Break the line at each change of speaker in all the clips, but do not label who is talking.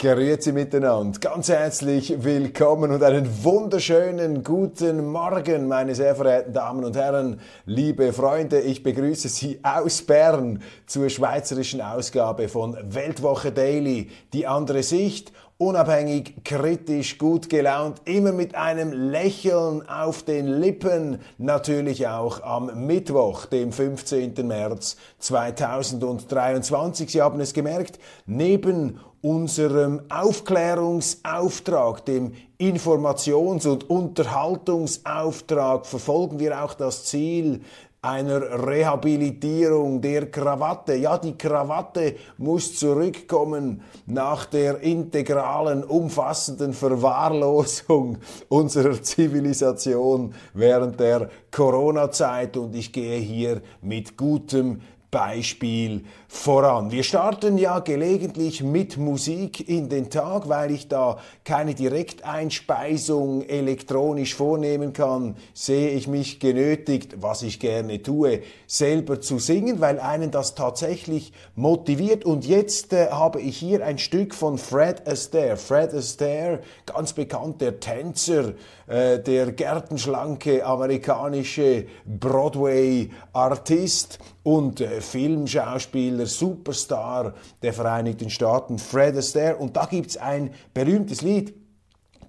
Grüezi miteinander, ganz herzlich willkommen und einen wunderschönen guten Morgen, meine sehr verehrten Damen und Herren, liebe Freunde. Ich begrüße Sie aus Bern zur schweizerischen Ausgabe von Weltwoche Daily, die andere Sicht unabhängig, kritisch, gut gelaunt, immer mit einem Lächeln auf den Lippen, natürlich auch am Mittwoch, dem 15. März 2023. Sie haben es gemerkt, neben unserem Aufklärungsauftrag, dem Informations- und Unterhaltungsauftrag, verfolgen wir auch das Ziel, einer Rehabilitierung der Krawatte. Ja, die Krawatte muss zurückkommen nach der integralen, umfassenden Verwahrlosung unserer Zivilisation während der Corona-Zeit und ich gehe hier mit gutem Beispiel voran. Wir starten ja gelegentlich mit Musik in den Tag, weil ich da keine Direkteinspeisung elektronisch vornehmen kann, sehe ich mich genötigt, was ich gerne tue, selber zu singen, weil einen das tatsächlich motiviert. Und jetzt äh, habe ich hier ein Stück von Fred Astaire. Fred Astaire, ganz bekannt, der Tänzer, äh, der gärtenschlanke amerikanische Broadway-Artist und äh, Filmschauspieler, Superstar der Vereinigten Staaten, Fred Astaire. Und da gibt's ein berühmtes Lied,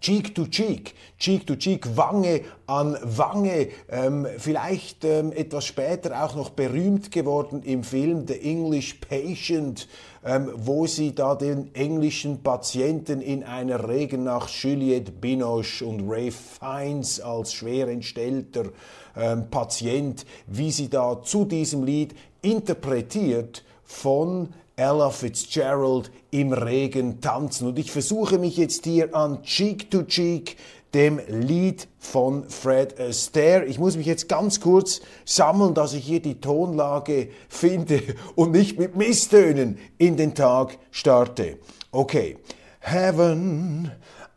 Cheek to Cheek, Cheek to Cheek, Wange an Wange, ähm, vielleicht ähm, etwas später auch noch berühmt geworden im Film The English Patient, ähm, wo sie da den englischen Patienten in einer Regennacht Juliette Binoche und Ray Fiennes als schwer entstellter ähm, Patient, wie sie da zu diesem Lied interpretiert von Ella Fitzgerald im Regen tanzen. Und ich versuche mich jetzt hier an Cheek to Cheek, dem Lied von Fred Astaire. Ich muss mich jetzt ganz kurz sammeln, dass ich hier die Tonlage finde und nicht mit Misstönen in den Tag starte. Okay. Heaven,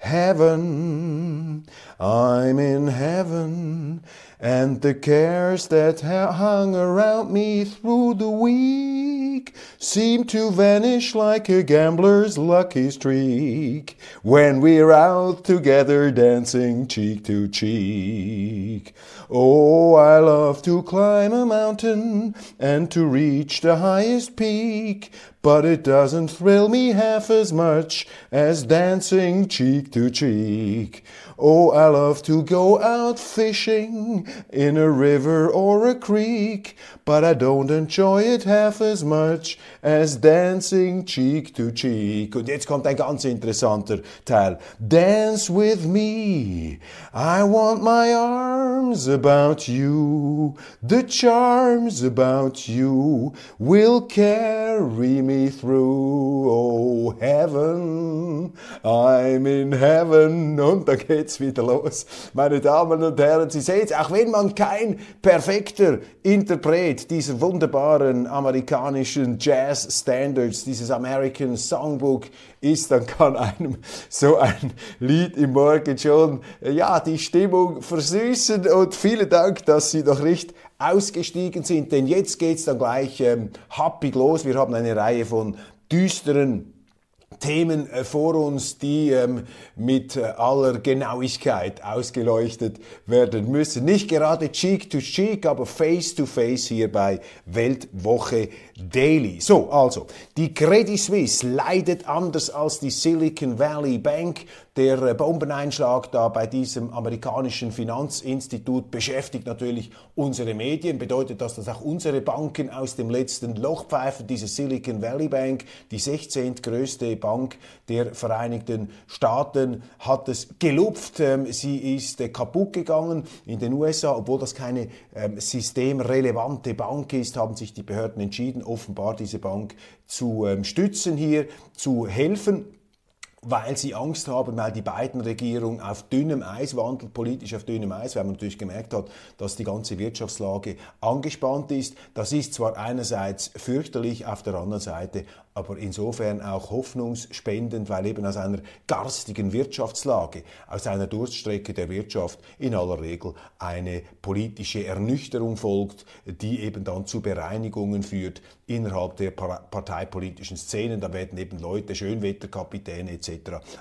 Heaven, I'm in heaven, and the cares that hung around me through the week seem to vanish like a gambler's lucky streak when we're out together dancing cheek to cheek. Oh, I love to climb a mountain and to reach the highest peak, but it doesn't thrill me half as much as dancing cheek to cheek. Oh, I love to go out fishing in a river or a creek, but I don't enjoy it half as much as dancing cheek to cheek. Und jetzt kommt ein ganz interessanter Teil. Dance with me. I want my arms about you. The charms about you will carry me through. Oh, heaven. I'm in heaven. Und da geht's geht's wieder los. Meine Damen und Herren, Sie sehen es, auch wenn man kein perfekter Interpret dieser wunderbaren amerikanischen Jazz Standards, dieses American Songbook ist, dann kann einem so ein Lied im Morgen schon, ja, die Stimmung versüßen und vielen Dank, dass Sie noch nicht ausgestiegen sind, denn jetzt geht's dann gleich ähm, happig los. Wir haben eine Reihe von düsteren Themen äh, vor uns, die ähm, mit äh, aller Genauigkeit ausgeleuchtet werden müssen. Nicht gerade Cheek to Cheek, aber Face to Face hier bei Weltwoche Daily. So, also, die Credit Suisse leidet anders als die Silicon Valley Bank. Der äh, Bombeneinschlag da bei diesem amerikanischen Finanzinstitut beschäftigt natürlich unsere Medien. Bedeutet das, dass auch unsere Banken aus dem letzten Loch pfeifen? Diese Silicon Valley Bank, die 16. größte Bank der Vereinigten Staaten, hat es gelupft. Ähm, sie ist äh, kaputt gegangen in den USA, obwohl das keine ähm, systemrelevante Bank ist, haben sich die Behörden entschieden, offenbar diese Bank zu ähm, stützen hier, zu helfen weil sie Angst haben, weil die beiden Regierungen auf dünnem Eis wandelt, politisch auf dünnem Eis, weil man natürlich gemerkt hat, dass die ganze Wirtschaftslage angespannt ist. Das ist zwar einerseits fürchterlich, auf der anderen Seite aber insofern auch hoffnungsspendend, weil eben aus einer garstigen Wirtschaftslage, aus einer Durststrecke der Wirtschaft in aller Regel eine politische Ernüchterung folgt, die eben dann zu Bereinigungen führt innerhalb der parteipolitischen Szenen. Da werden eben Leute, Schönwetterkapitäne etc.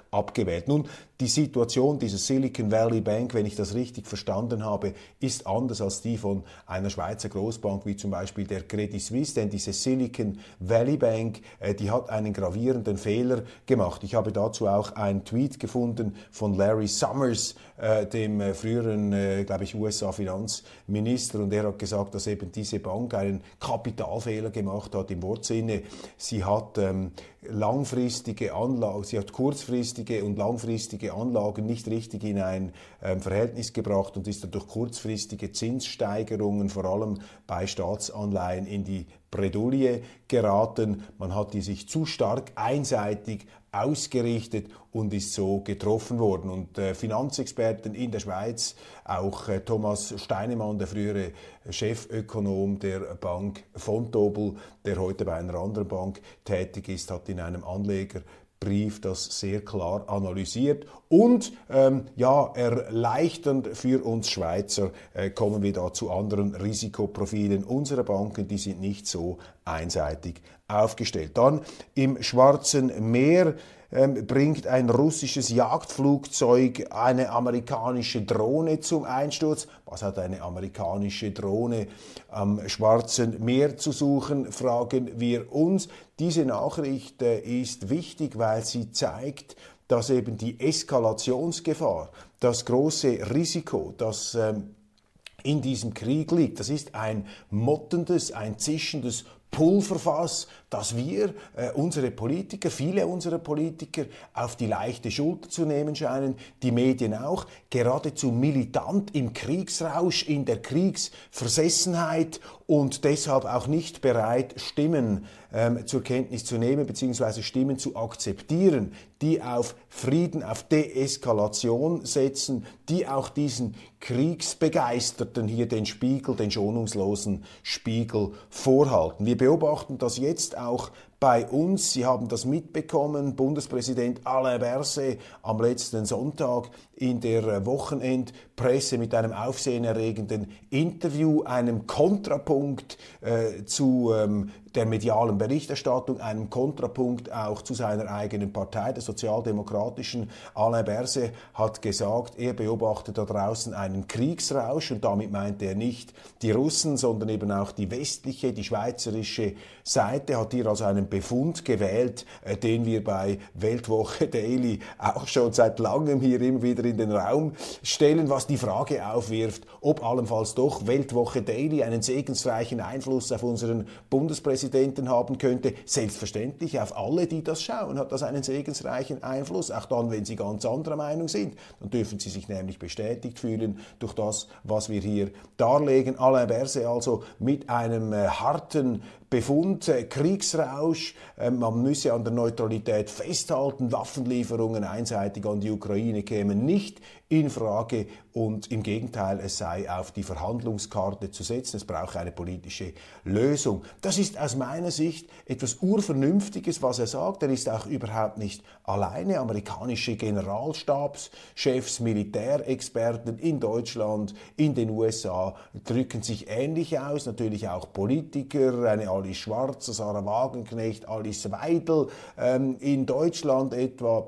abgewählt. Nun, die Situation dieser Silicon Valley Bank, wenn ich das richtig verstanden habe, ist anders als die von einer Schweizer Großbank wie zum Beispiel der Credit Suisse, denn diese Silicon Valley Bank, äh, die hat einen gravierenden Fehler gemacht. Ich habe dazu auch einen Tweet gefunden von Larry Summers, äh, dem äh, früheren, glaube ich, USA-Finanzminister, und er hat gesagt, dass eben diese Bank einen Kapitalfehler gemacht hat im Wortsinne. Sie hat ähm, langfristige Anlagen, sie hat kurzfristige und langfristige Anlagen nicht richtig in ein ähm, Verhältnis gebracht und ist dadurch kurzfristige Zinssteigerungen, vor allem bei Staatsanleihen, in die Bredouille geraten. Man hat die sich zu stark einseitig ausgerichtet und ist so getroffen worden. Und äh, Finanzexperten in der Schweiz, auch äh, Thomas Steinemann, der frühere Chefökonom der Bank Fontobel, der heute bei einer anderen Bank tätig ist, hat in einem Anleger Brief das sehr klar analysiert und ähm, ja, erleichternd für uns Schweizer äh, kommen wir da zu anderen Risikoprofilen unserer Banken, die sind nicht so einseitig aufgestellt. Dann im Schwarzen Meer ähm, bringt ein russisches Jagdflugzeug eine amerikanische Drohne zum Einsturz. Was hat eine amerikanische Drohne am Schwarzen Meer zu suchen, fragen wir uns. Diese Nachricht äh, ist wichtig, weil sie zeigt, dass eben die Eskalationsgefahr, das große Risiko, das ähm, in diesem Krieg liegt, das ist ein mottendes, ein zischendes Pulverfass, dass wir, äh, unsere Politiker, viele unserer Politiker auf die leichte Schulter zu nehmen scheinen, die Medien auch, geradezu militant im Kriegsrausch, in der Kriegsversessenheit und deshalb auch nicht bereit, Stimmen ähm, zur Kenntnis zu nehmen bzw. Stimmen zu akzeptieren, die auf Frieden, auf Deeskalation setzen, die auch diesen Kriegsbegeisterten hier den Spiegel, den schonungslosen Spiegel vorhalten. Wir beobachten das jetzt auch bei uns. Sie haben das mitbekommen. Bundespräsident Alain Berset am letzten Sonntag in der Wochenendpresse mit einem aufsehenerregenden Interview, einem Kontrapunkt äh, zu ähm, der medialen Berichterstattung, einem Kontrapunkt auch zu seiner eigenen Partei, der Sozialdemokratischen. Alain Berset hat gesagt, er beobachtet da draußen einen Kriegsrausch und damit meinte er nicht die Russen, sondern eben auch die westliche, die schweizerische Seite, hat hier also einen Befund gewählt, äh, den wir bei Weltwoche Daily auch schon seit langem hier immer wieder in den Raum stellen, was die Frage aufwirft, ob allenfalls doch Weltwoche Daily einen segensreichen Einfluss auf unseren Bundespräsidenten haben könnte. Selbstverständlich auf alle, die das schauen, hat das einen segensreichen Einfluss, auch dann, wenn sie ganz anderer Meinung sind. Dann dürfen sie sich nämlich bestätigt fühlen durch das, was wir hier darlegen. Alain Berset also mit einem äh, harten Befund, äh, Kriegsrausch, äh, man müsse an der Neutralität festhalten, Waffenlieferungen einseitig an die Ukraine kämen nicht in Frage und im Gegenteil, es sei auf die Verhandlungskarte zu setzen. Es braucht eine politische Lösung. Das ist aus meiner Sicht etwas Urvernünftiges, was er sagt. Er ist auch überhaupt nicht alleine. Amerikanische Generalstabschefs, Militärexperten in Deutschland, in den USA drücken sich ähnlich aus. Natürlich auch Politiker, eine Alice Schwarz, Sarah Wagenknecht, Alice Weidel ähm, in Deutschland etwa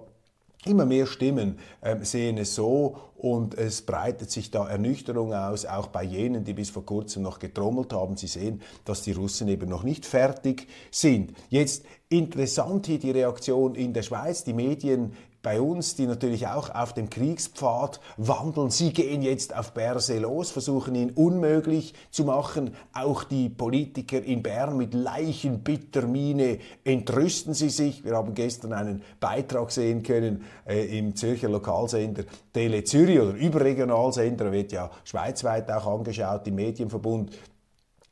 Immer mehr Stimmen äh, sehen es so und es breitet sich da Ernüchterung aus, auch bei jenen, die bis vor kurzem noch getrommelt haben. Sie sehen, dass die Russen eben noch nicht fertig sind. Jetzt interessant hier die Reaktion in der Schweiz. Die Medien bei uns, die natürlich auch auf dem Kriegspfad wandeln. Sie gehen jetzt auf Berse los, versuchen ihn unmöglich zu machen. Auch die Politiker in Bern mit leichenbitter Miene entrüsten sie sich. Wir haben gestern einen Beitrag sehen können äh, im Zürcher Lokalsender Tele Zürich oder Überregionalsender, wird ja schweizweit auch angeschaut im Medienverbund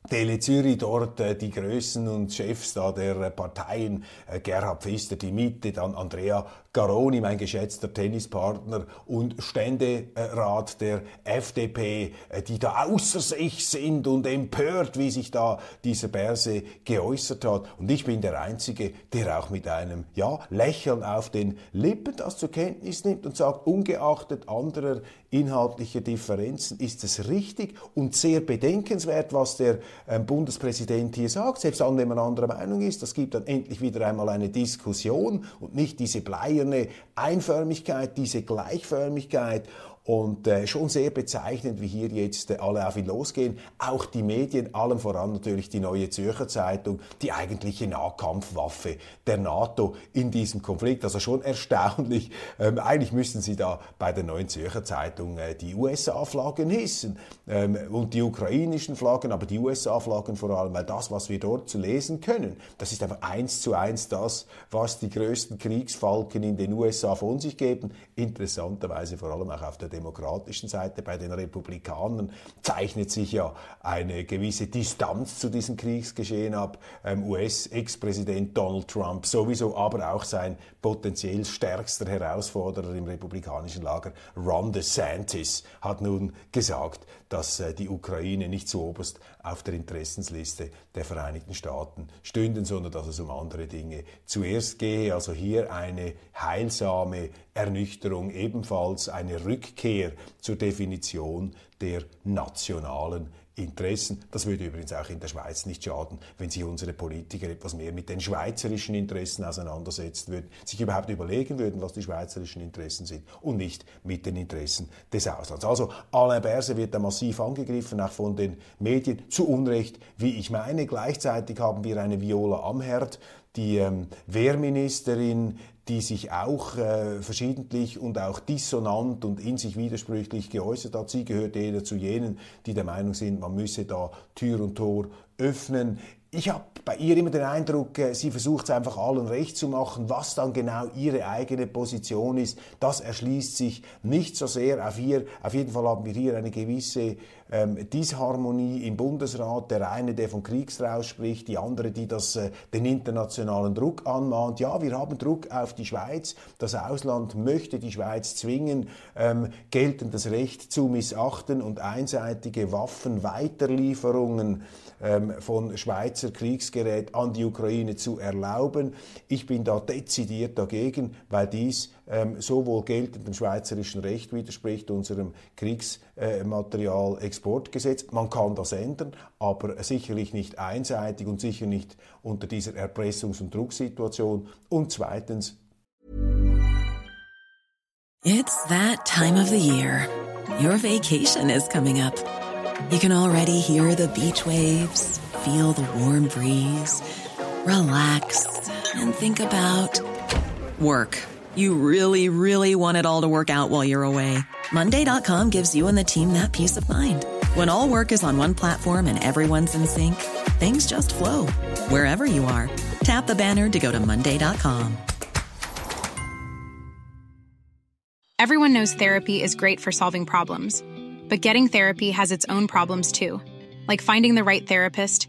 Tele Zürich dort äh, die Größen und Chefs da der äh, Parteien, äh, Gerhard Pfister, die Mitte, dann Andrea Garoni, mein geschätzter Tennispartner und Ständerat der FDP, äh, die da außer sich sind und empört, wie sich da dieser Berse geäußert hat. Und ich bin der Einzige, der auch mit einem, ja, Lächeln auf den Lippen das zur Kenntnis nimmt und sagt, ungeachtet anderer inhaltlicher Differenzen ist es richtig und sehr bedenkenswert, was der ähm, Bundespräsident hier sagt, selbst an wenn man anderer Meinung ist. Das gibt dann endlich wieder einmal eine Diskussion und nicht diese bleierne Einförmigkeit, diese Gleichförmigkeit. Und äh, schon sehr bezeichnend, wie hier jetzt äh, alle auf ihn losgehen. Auch die Medien, allem voran natürlich die Neue Zürcher Zeitung, die eigentliche Nahkampfwaffe der NATO in diesem Konflikt. Also schon erstaunlich. Ähm, eigentlich müssten sie da bei der Neuen Zürcher Zeitung äh, die USA-Flaggen hissen ähm, und die ukrainischen Flaggen, aber die USA-Flaggen vor allem, weil das, was wir dort zu lesen können, das ist einfach eins zu eins das, was die größten Kriegsfalken in den USA von sich geben. Interessanterweise vor allem auch auf der demokratischen Seite, bei den Republikanern, zeichnet sich ja eine gewisse Distanz zu diesem Kriegsgeschehen ab. Ähm, US-Ex-Präsident Donald Trump sowieso, aber auch sein potenziell stärkster Herausforderer im republikanischen Lager, Ron DeSantis, hat nun gesagt, dass äh, die Ukraine nicht zu oberst auf der Interessensliste der Vereinigten Staaten stünden, sondern dass es um andere Dinge zuerst gehe. Also hier eine heilsame Ernüchterung, ebenfalls eine Rückkehr zur Definition der nationalen Interessen. Das würde übrigens auch in der Schweiz nicht schaden, wenn sich unsere Politiker etwas mehr mit den schweizerischen Interessen auseinandersetzen würden, sich überhaupt überlegen würden, was die schweizerischen Interessen sind und nicht mit den Interessen des Auslands. Also Alain Berse wird da massiv angegriffen, auch von den Medien, zu Unrecht, wie ich meine. Gleichzeitig haben wir eine Viola Amherd, die ähm, Wehrministerin, die sich auch äh, verschiedentlich und auch dissonant und in sich widersprüchlich geäußert hat. Sie gehört eher zu jenen, die der Meinung sind, man müsse da Tür und Tor öffnen ich habe bei ihr immer den Eindruck, äh, sie versucht es einfach allen recht zu machen. Was dann genau ihre eigene Position ist, das erschließt sich nicht so sehr auf ihr. Auf jeden Fall haben wir hier eine gewisse ähm, Disharmonie im Bundesrat. Der eine, der von Kriegsraus spricht, die andere, die das, äh, den internationalen Druck anmahnt. Ja, wir haben Druck auf die Schweiz. Das Ausland möchte die Schweiz zwingen, ähm, geltendes Recht zu missachten und einseitige Waffenweiterlieferungen ähm, von Schweizer Kriegsgerät an die Ukraine zu erlauben. Ich bin da dezidiert dagegen, weil dies ähm, sowohl geltendem schweizerischen Recht widerspricht, unserem Kriegsmaterialexportgesetz. Man kann das ändern, aber sicherlich nicht einseitig und sicher nicht unter dieser Erpressungs- und Drucksituation. Und zweitens,
It's that time of the year. Your vacation is coming up. You can already hear the beach waves, feel the warm breeze, relax, and think about work. You really, really want it all to work out while you're away. Monday.com gives you and the team that peace of mind. When all work is on one platform and everyone's in sync, things just flow wherever you are. Tap the banner to go to Monday.com.
Everyone knows therapy is great for solving problems but getting therapy has its own problems too, like finding the right therapist,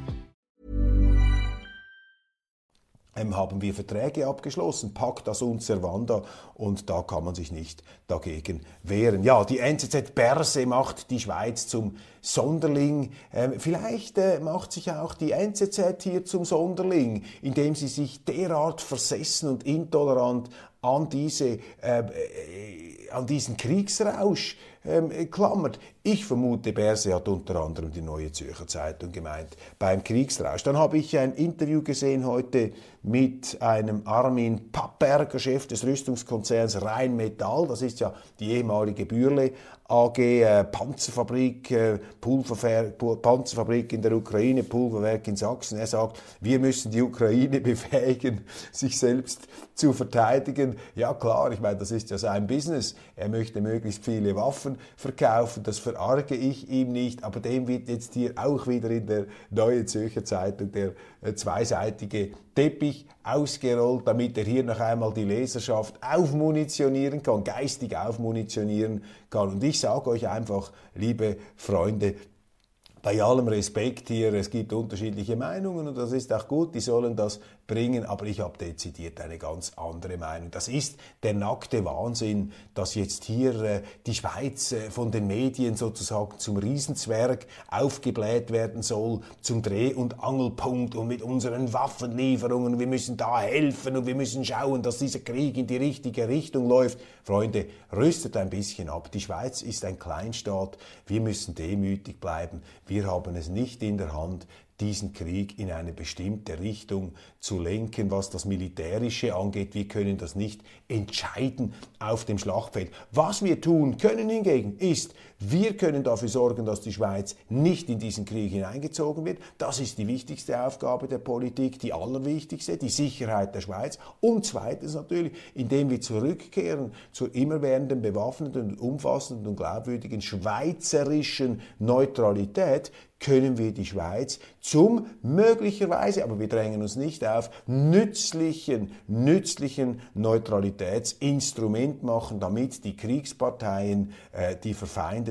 haben wir Verträge abgeschlossen, Pacta sunt servanda und da kann man sich nicht dagegen wehren. Ja, die NZZ Berse macht die Schweiz zum Sonderling. Ähm, vielleicht äh, macht sich auch die NZZ hier zum Sonderling, indem sie sich derart versessen und intolerant an diese äh, äh, an diesen Kriegsrausch ähm, klammert. Ich vermute, Berse hat unter anderem die Neue Zürcher Zeitung gemeint beim Kriegsrausch. Dann habe ich ein Interview gesehen heute mit einem Armin Papperger, Chef des Rüstungskonzerns Rheinmetall. Das ist ja die ehemalige Bürle AG, äh, Panzerfabrik, äh, Panzerfabrik in der Ukraine, Pulverwerk in Sachsen. Er sagt, wir müssen die Ukraine befähigen, sich selbst zu verteidigen. Ja klar, ich meine, das ist ja sein Business. Er möchte möglichst viele Waffen verkaufen. Das verarge ich ihm nicht. Aber dem wird jetzt hier auch wieder in der Neue Zürcher Zeitung der äh, zweiseitige Teppich ausgerollt, damit er hier noch einmal die Leserschaft aufmunitionieren kann, geistig aufmunitionieren kann. Und ich sage euch einfach, liebe Freunde, bei allem Respekt hier, es gibt unterschiedliche Meinungen und das ist auch gut, die sollen das bringen, aber ich habe dezidiert eine ganz andere Meinung. Das ist der nackte Wahnsinn, dass jetzt hier äh, die Schweiz äh, von den Medien sozusagen zum Riesenzwerg aufgebläht werden soll, zum Dreh- und Angelpunkt und mit unseren Waffenlieferungen, wir müssen da helfen und wir müssen schauen, dass dieser Krieg in die richtige Richtung läuft. Freunde, rüstet ein bisschen ab. Die Schweiz ist ein Kleinstaat, wir müssen demütig bleiben. Wir haben es nicht in der Hand, diesen Krieg in eine bestimmte Richtung zu lenken, was das Militärische angeht. Wir können das nicht entscheiden auf dem Schlachtfeld. Was wir tun können hingegen ist, wir können dafür sorgen, dass die Schweiz nicht in diesen Krieg hineingezogen wird. Das ist die wichtigste Aufgabe der Politik, die allerwichtigste, die Sicherheit der Schweiz. Und zweitens natürlich, indem wir zurückkehren zur immerwährenden, bewaffneten, umfassenden und glaubwürdigen schweizerischen Neutralität, können wir die Schweiz zum möglicherweise, aber wir drängen uns nicht auf, nützlichen, nützlichen Neutralitätsinstrument machen, damit die Kriegsparteien, äh, die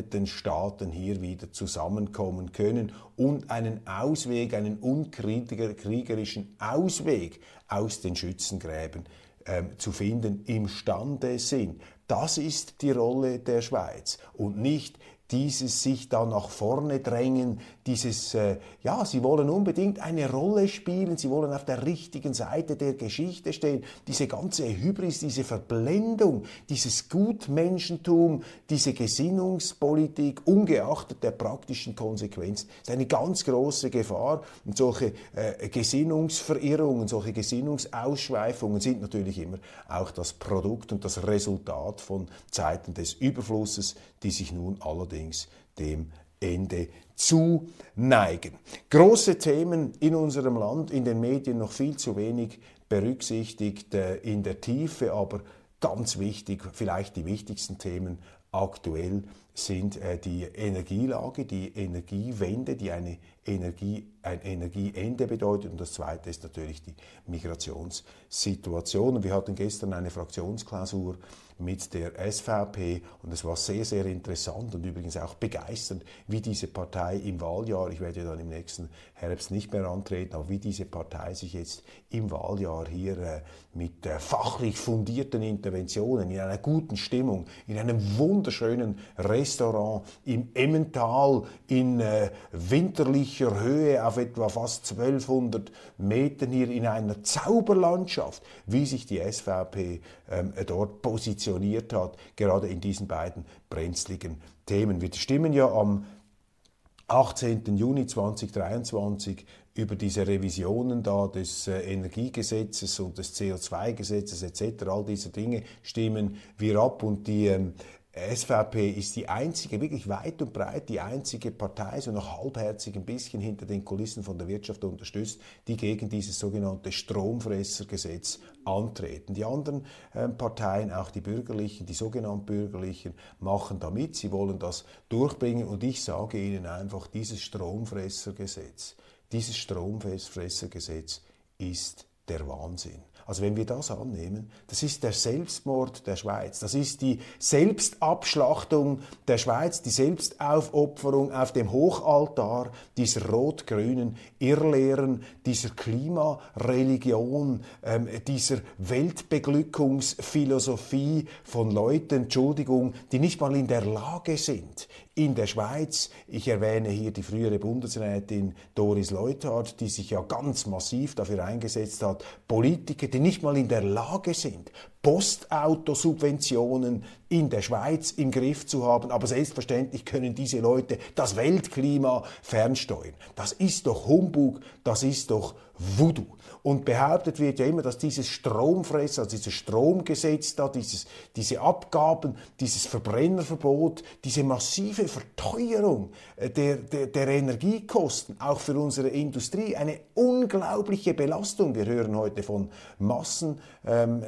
verfeindeten Staaten hier wieder zusammenkommen können und einen Ausweg, einen unkriegerischen Ausweg aus den Schützengräben äh, zu finden imstande sind. Das ist die Rolle der Schweiz und nicht dieses sich da nach vorne drängen, dieses, äh, ja, sie wollen unbedingt eine Rolle spielen, sie wollen auf der richtigen Seite der Geschichte stehen. Diese ganze Hybris, diese Verblendung, dieses Gutmenschentum, diese Gesinnungspolitik, ungeachtet der praktischen Konsequenzen, ist eine ganz große Gefahr. Und solche äh, Gesinnungsverirrungen, solche Gesinnungsausschweifungen sind natürlich immer auch das Produkt und das Resultat von Zeiten des Überflusses, die sich nun allerdings dem Ende zuneigen. Große Themen in unserem Land, in den Medien noch viel zu wenig berücksichtigt äh, in der Tiefe, aber ganz wichtig, vielleicht die wichtigsten Themen aktuell sind äh, die Energielage, die Energiewende, die eine Energie, ein Energieende bedeutet. Und das Zweite ist natürlich die Migrationssituation. Und wir hatten gestern eine Fraktionsklausur mit der SVP und es war sehr, sehr interessant und übrigens auch begeisternd, wie diese Partei im Wahljahr, ich werde dann im nächsten Herbst nicht mehr antreten, aber wie diese Partei sich jetzt im Wahljahr hier äh, mit äh, fachlich fundierten Interventionen, in einer guten Stimmung, in einem wunderschönen Restaurant im Emmental in äh, winterlicher Höhe auf etwa fast 1200 Metern hier in einer Zauberlandschaft, wie sich die SVP ähm, dort positioniert hat, gerade in diesen beiden brenzligen Themen. Wir stimmen ja am 18. Juni 2023 über diese Revisionen da des äh, Energiegesetzes und des CO2-Gesetzes etc., all diese Dinge stimmen wir ab und die ähm, SVP ist die einzige, wirklich weit und breit die einzige Partei, so noch halbherzig ein bisschen hinter den Kulissen von der Wirtschaft unterstützt, die gegen dieses sogenannte Stromfressergesetz antreten. Die anderen äh, Parteien, auch die bürgerlichen, die sogenannten bürgerlichen, machen damit, sie wollen das durchbringen und ich sage Ihnen einfach, dieses Stromfressergesetz, dieses Stromfressergesetz ist der Wahnsinn. Also wenn wir das annehmen, das ist der Selbstmord der Schweiz, das ist die Selbstabschlachtung der Schweiz, die Selbstaufopferung auf dem Hochaltar dieser rot-grünen Irrlehren, dieser Klimareligion, ähm, dieser Weltbeglückungsphilosophie von Leuten, Entschuldigung, die nicht mal in der Lage sind, in der Schweiz. Ich erwähne hier die frühere Bundesrätin Doris Leuthard, die sich ja ganz massiv dafür eingesetzt hat, Politiker, die nicht mal in der Lage sind, Postautosubventionen in der Schweiz im Griff zu haben. Aber selbstverständlich können diese Leute das Weltklima fernsteuern. Das ist doch Humbug, das ist doch Voodoo. Und behauptet wird ja immer, dass dieses Stromfress, also dieses Stromgesetz da, dieses, diese Abgaben, dieses Verbrennerverbot, diese massive Verteuerung äh, der, der, der Energiekosten, auch für unsere Industrie, eine unglaubliche Belastung. Wir hören heute von Masseninsolvenzwellen ähm,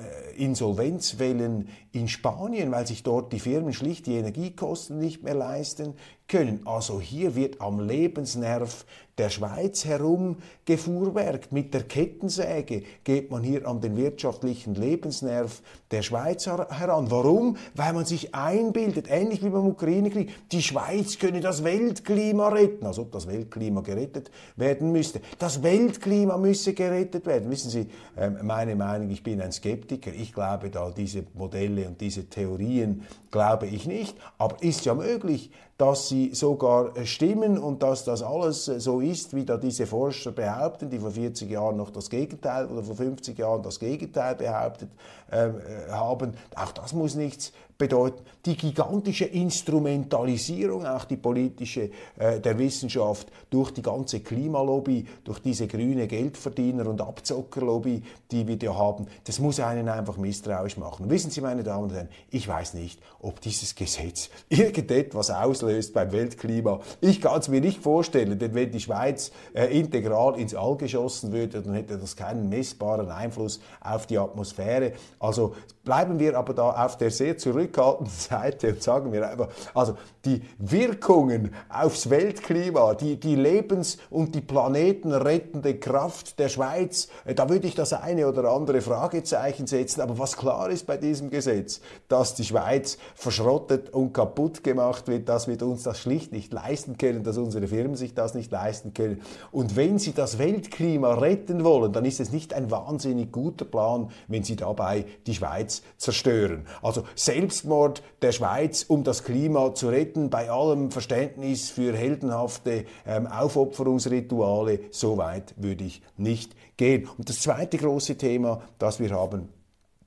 in Spanien, weil sich dort die Firmen schlicht die Energiekosten nicht mehr leisten können. Also hier wird am Lebensnerv der Schweiz herumgefuhrwerkt. Mit der Kettensäge geht man hier an den wirtschaftlichen Lebensnerv der Schweiz heran. Warum? Weil man sich einbildet, ähnlich wie beim Ukraine-Krieg, die Schweiz könne das Weltklima retten, als ob das Weltklima gerettet werden müsste. Das Weltklima müsse gerettet werden. Wissen Sie, ähm, meine Meinung, ich bin ein Skeptiker. Ich glaube da diese Modelle und diese Theorien glaube ich nicht. Aber ist ja möglich, dass sie sogar stimmen und dass das alles so ist, wie da diese Forscher behaupten, die vor 40 Jahren noch das Gegenteil oder vor 50 Jahren das Gegenteil behauptet ähm, äh, haben. Auch das muss nichts bedeuten. Die gigantische Instrumentalisierung, auch die politische äh, der Wissenschaft durch die ganze Klimalobby, durch diese grüne Geldverdiener- und Abzockerlobby, die wir da haben, das muss einen einfach misstrauisch machen. Wissen Sie, meine Damen und Herren, ich weiß nicht, ob dieses Gesetz irgendetwas auslöst beim Weltklima. Ich kann es mir nicht vorstellen, denn wenn die Schweiz äh, integral ins All geschossen würde, dann hätte das keinen messbaren Einfluss auf die Atmosphäre. Also bleiben wir aber da auf der sehr zurück zurückhaltenden Seite und sagen wir einfach, also die Wirkungen aufs Weltklima, die, die Lebens- und die planetenrettende Kraft der Schweiz, äh, da würde ich das eine oder andere Fragezeichen setzen. Aber was klar ist bei diesem Gesetz, dass die Schweiz verschrottet und kaputt gemacht wird, dass wir uns das schlicht nicht leisten können, dass unsere Firmen sich das nicht leisten können. Und wenn sie das Weltklima retten wollen, dann ist es nicht ein wahnsinnig guter Plan, wenn sie dabei die Schweiz zerstören. Also selbst Selbstmord der Schweiz, um das Klima zu retten, bei allem Verständnis für heldenhafte ähm, Aufopferungsrituale, so weit würde ich nicht gehen. Und das zweite große Thema, das wir haben,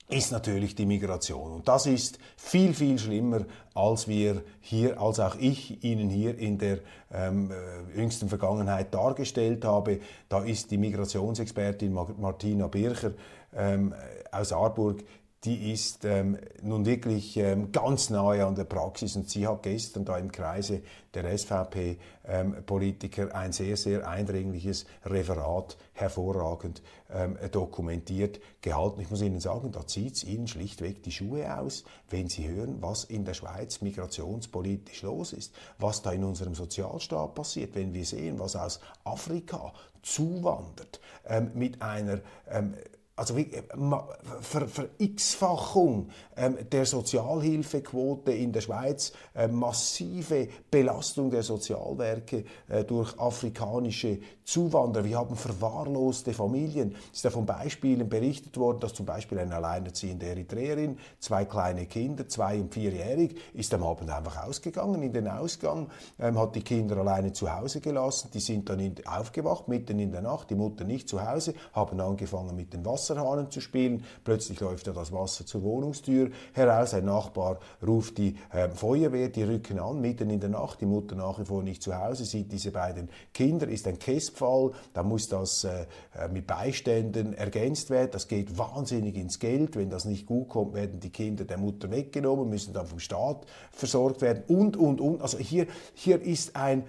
ist natürlich die Migration. Und das ist viel, viel schlimmer, als wir hier, als auch ich Ihnen hier in der ähm, äh, jüngsten Vergangenheit dargestellt habe. Da ist die Migrationsexpertin Martina Bircher ähm, aus Aarburg die ist ähm, nun wirklich ähm, ganz nahe an der Praxis und sie hat gestern da im Kreise der SVP-Politiker ähm, ein sehr, sehr eindringliches Referat hervorragend ähm, dokumentiert gehalten. Ich muss Ihnen sagen, da zieht es Ihnen schlichtweg die Schuhe aus, wenn Sie hören, was in der Schweiz migrationspolitisch los ist, was da in unserem Sozialstaat passiert, wenn wir sehen, was aus Afrika zuwandert ähm, mit einer ähm, also wie, äh, Ver, Ver-X-Fachung ähm, der Sozialhilfequote in der Schweiz, äh, massive Belastung der Sozialwerke äh, durch afrikanische Zuwanderer. Wir haben verwahrloste Familien. Es ist ja von Beispielen berichtet worden, dass zum Beispiel eine alleinerziehende Eritreerin, zwei kleine Kinder, zwei- und vierjährig, ist am Abend einfach ausgegangen in den Ausgang, ähm, hat die Kinder alleine zu Hause gelassen. Die sind dann in, aufgewacht, mitten in der Nacht, die Mutter nicht zu Hause, haben angefangen mit dem Wasser Wasserhahn zu spielen. Plötzlich läuft ja das Wasser zur Wohnungstür heraus. Ein Nachbar ruft die äh, Feuerwehr, die rücken an, mitten in der Nacht. Die Mutter nach wie vor nicht zu Hause, sieht diese beiden Kinder, ist ein Kessfall. Da muss das äh, äh, mit Beiständen ergänzt werden. Das geht wahnsinnig ins Geld. Wenn das nicht gut kommt, werden die Kinder der Mutter weggenommen, müssen dann vom Staat versorgt werden und, und, und. Also hier, hier ist ein,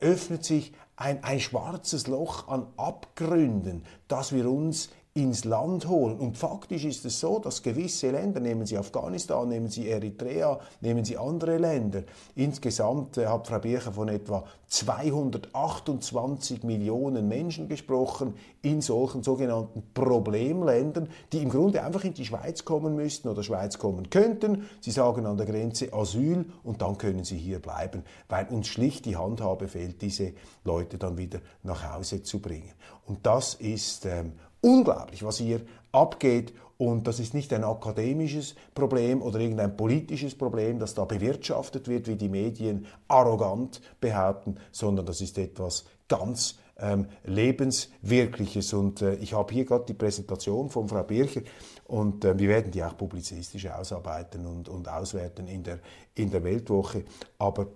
öffnet sich ein, ein schwarzes Loch an Abgründen, das wir uns ins Land holen. Und faktisch ist es so, dass gewisse Länder, nehmen Sie Afghanistan, nehmen Sie Eritrea, nehmen Sie andere Länder, insgesamt äh, hat Frau Bircher von etwa 228 Millionen Menschen gesprochen in solchen sogenannten Problemländern, die im Grunde einfach in die Schweiz kommen müssten oder Schweiz kommen könnten. Sie sagen an der Grenze Asyl und dann können sie hier bleiben, weil uns schlicht die Handhabe fehlt, diese Leute dann wieder nach Hause zu bringen. Und das ist ähm, unglaublich, was hier abgeht. Und das ist nicht ein akademisches Problem oder irgendein politisches Problem, das da bewirtschaftet wird, wie die Medien arrogant behaupten, sondern das ist etwas ganz ähm, Lebenswirkliches. Und äh, ich habe hier gerade die Präsentation von Frau Bircher und äh, wir werden die auch publizistisch ausarbeiten und, und auswerten in der, in der Weltwoche. Aber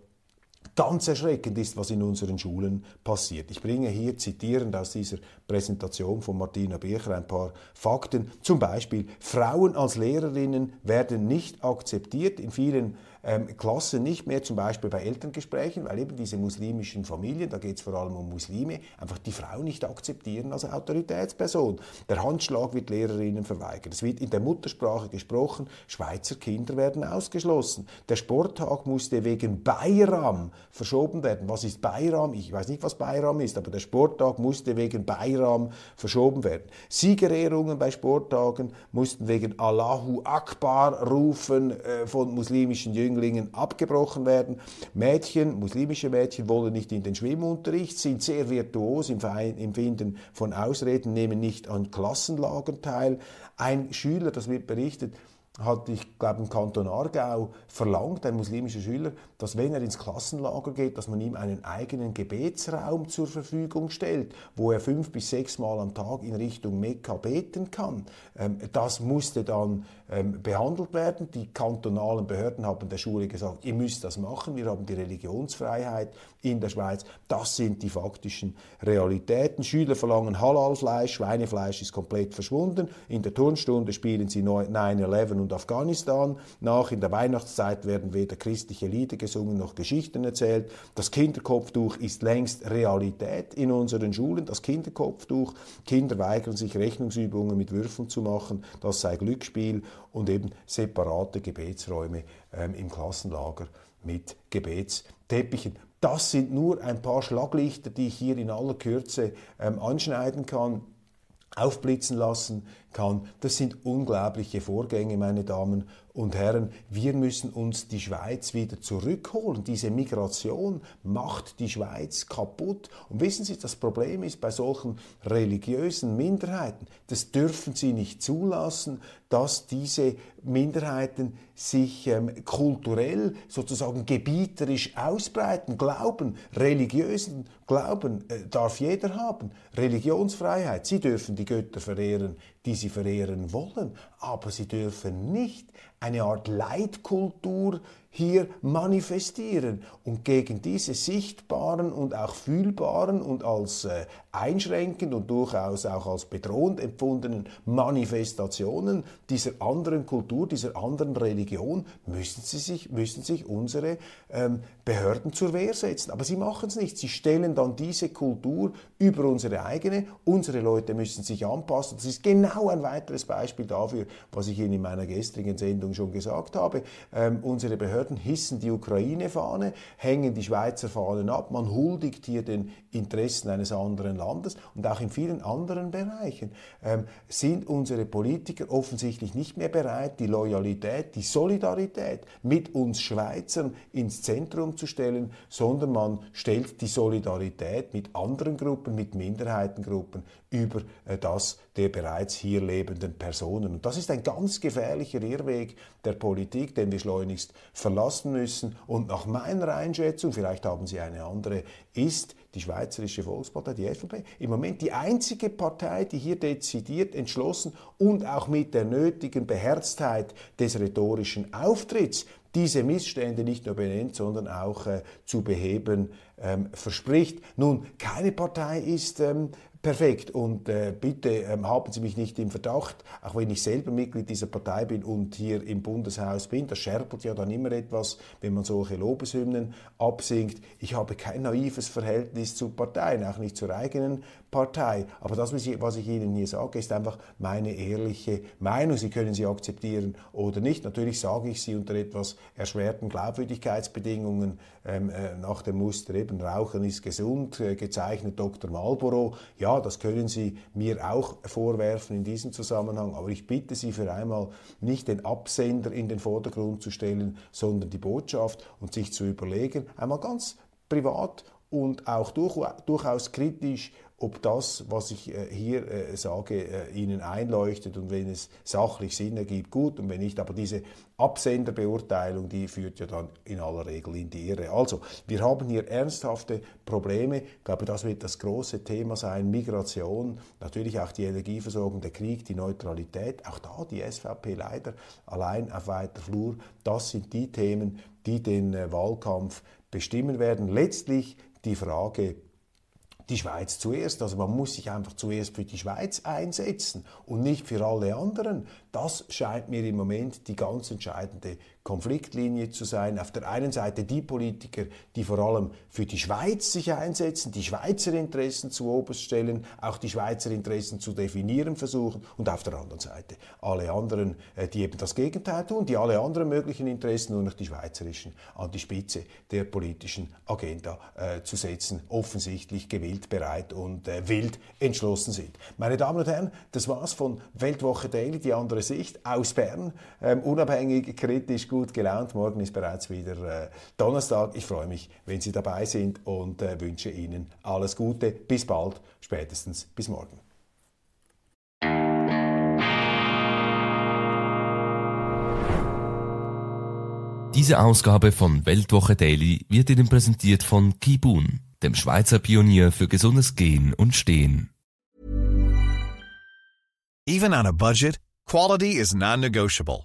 Ganz erschreckend ist, was in unseren Schulen passiert. Ich bringe hier zitierend aus dieser Präsentation von Martina Bircher ein paar Fakten. Zum Beispiel, Frauen als Lehrerinnen werden nicht akzeptiert in vielen ähm, Klassen nicht mehr, zum Beispiel bei Elterngesprächen, weil eben diese muslimischen Familien, da geht es vor allem um Muslime, einfach die Frau nicht akzeptieren als Autoritätsperson. Der Handschlag wird Lehrerinnen verweigert. Es wird in der Muttersprache gesprochen, Schweizer Kinder werden ausgeschlossen. Der Sporttag musste wegen Bayram verschoben werden. Was ist Bayram? Ich weiß nicht, was Bayram ist, aber der Sporttag musste wegen Bayram verschoben werden. Siegerehrungen bei Sporttagen mussten wegen Allahu Akbar rufen äh, von muslimischen Jüngern Jünglingen abgebrochen werden. Mädchen, muslimische Mädchen wollen nicht in den Schwimmunterricht, sind sehr virtuos im, im Finden von Ausreden, nehmen nicht an Klassenlagern teil. Ein Schüler, das wird berichtet, hat, ich glaube, im Kanton Aargau verlangt, ein muslimischer Schüler, dass wenn er ins Klassenlager geht, dass man ihm einen eigenen Gebetsraum zur Verfügung stellt, wo er fünf bis sechs Mal am Tag in Richtung Mekka beten kann. Ähm, das musste dann ähm, behandelt werden. Die kantonalen Behörden haben der Schule gesagt, ihr müsst das machen, wir haben die Religionsfreiheit in der Schweiz. Das sind die faktischen Realitäten. Schüler verlangen Halalfleisch, Schweinefleisch ist komplett verschwunden. In der Turnstunde spielen sie 9-11 und Afghanistan nach. In der Weihnachtszeit werden weder christliche Lieder gesungen noch Geschichten erzählt. Das Kinderkopftuch ist längst Realität in unseren Schulen. Das Kinderkopftuch. Kinder weigern sich, Rechnungsübungen mit Würfeln zu machen. Das sei Glücksspiel und eben separate Gebetsräume ähm, im Klassenlager mit Gebetsteppichen. Das sind nur ein paar Schlaglichter, die ich hier in aller Kürze ähm, anschneiden kann aufblitzen lassen kann. Das sind unglaubliche Vorgänge, meine Damen und Herren. Wir müssen uns die Schweiz wieder zurückholen. Diese Migration macht die Schweiz kaputt. Und wissen Sie, das Problem ist bei solchen religiösen Minderheiten, das dürfen Sie nicht zulassen, dass diese Minderheiten sich ähm, kulturell sozusagen gebieterisch ausbreiten. Glauben, religiösen Glauben äh, darf jeder haben. Religionsfreiheit. Sie dürfen die Götter verehren, die sie verehren wollen, aber sie dürfen nicht eine Art Leitkultur hier manifestieren. Und gegen diese sichtbaren und auch fühlbaren und als äh, einschränkend und durchaus auch als bedrohend empfundenen Manifestationen dieser anderen Kultur, dieser anderen Religion, müssen, sie sich, müssen sich unsere ähm, Behörden zur Wehr setzen. Aber sie machen es nicht. Sie stellen dann diese Kultur über unsere eigene. Unsere Leute müssen sich anpassen. Das ist genau ein weiteres Beispiel dafür, was ich Ihnen in meiner gestrigen Sendung schon gesagt habe. Ähm, unsere Behörden hissen die Ukraine-Fahne, hängen die Schweizer Fahnen ab, man huldigt hier den Interessen eines anderen Landes und auch in vielen anderen Bereichen ähm, sind unsere Politiker offensichtlich nicht mehr bereit, die Loyalität, die Solidarität mit uns Schweizern ins Zentrum zu stellen, sondern man stellt die Solidarität mit anderen Gruppen, mit Minderheitengruppen über äh, das der bereits hier lebenden Personen. Und das ist ein ganz gefährlicher Irrweg der Politik, den wir schleunigst verlassen müssen. Und nach meiner Einschätzung, vielleicht haben Sie eine andere, ist die Schweizerische Volkspartei, die SVP, im Moment die einzige Partei, die hier dezidiert, entschlossen und auch mit der nötigen Beherztheit des rhetorischen Auftritts diese Missstände nicht nur benennt, sondern auch äh, zu beheben ähm, verspricht. Nun, keine Partei ist ähm, perfekt. Und äh, bitte ähm, haben Sie mich nicht im Verdacht, auch wenn ich selber Mitglied dieser Partei bin und hier im Bundeshaus bin. Das scherpelt ja dann immer etwas, wenn man solche Lobeshymnen absingt. Ich habe kein naives Verhältnis zu Parteien, auch nicht zur eigenen Partei. Aber das, was ich Ihnen hier sage, ist einfach meine ehrliche Meinung. Sie können sie akzeptieren oder nicht. Natürlich sage ich sie unter etwas erschwerten Glaubwürdigkeitsbedingungen ähm, äh, nach dem Muster eben Rauchen ist gesund, äh, gezeichnet Dr. Marlboro. Ja, das können Sie mir auch vorwerfen in diesem Zusammenhang. Aber ich bitte Sie für einmal nicht den Absender in den Vordergrund zu stellen, sondern die Botschaft und sich zu überlegen, einmal ganz privat und auch durch, durchaus kritisch, ob das, was ich äh, hier äh, sage, äh, Ihnen einleuchtet und wenn es sachlich Sinn ergibt, gut und wenn nicht. Aber diese Absenderbeurteilung, die führt ja dann in aller Regel in die Irre. Also, wir haben hier ernsthafte Probleme. Ich glaube, das wird das große Thema sein. Migration, natürlich auch die Energieversorgung, der Krieg, die Neutralität. Auch da die SVP leider allein auf weiter Flur. Das sind die Themen, die den Wahlkampf bestimmen werden. Letztlich die Frage, die Schweiz zuerst. Also man muss sich einfach zuerst für die Schweiz einsetzen und nicht für alle anderen. Das scheint mir im Moment die ganz entscheidende Konfliktlinie zu sein. Auf der einen Seite die Politiker, die vor allem für die Schweiz sich einsetzen, die Schweizer Interessen zu oberst stellen, auch die Schweizer Interessen zu definieren versuchen und auf der anderen Seite alle anderen, äh, die eben das Gegenteil tun, die alle anderen möglichen Interessen, nur noch die schweizerischen, an die Spitze der politischen Agenda äh, zu setzen, offensichtlich gewillt, bereit und äh, wild entschlossen sind. Meine Damen und Herren, das war's von Weltwoche Daily, die andere Sicht aus Bern, ähm, unabhängig, kritisch, gut gelaunt. Morgen ist bereits wieder äh, Donnerstag. Ich freue mich, wenn Sie dabei sind und äh, wünsche Ihnen alles Gute. Bis bald, spätestens bis morgen.
Diese Ausgabe von Weltwoche Daily wird Ihnen präsentiert von Kibun, dem Schweizer Pionier für gesundes Gehen und Stehen.
Even on a budget, quality is non-negotiable.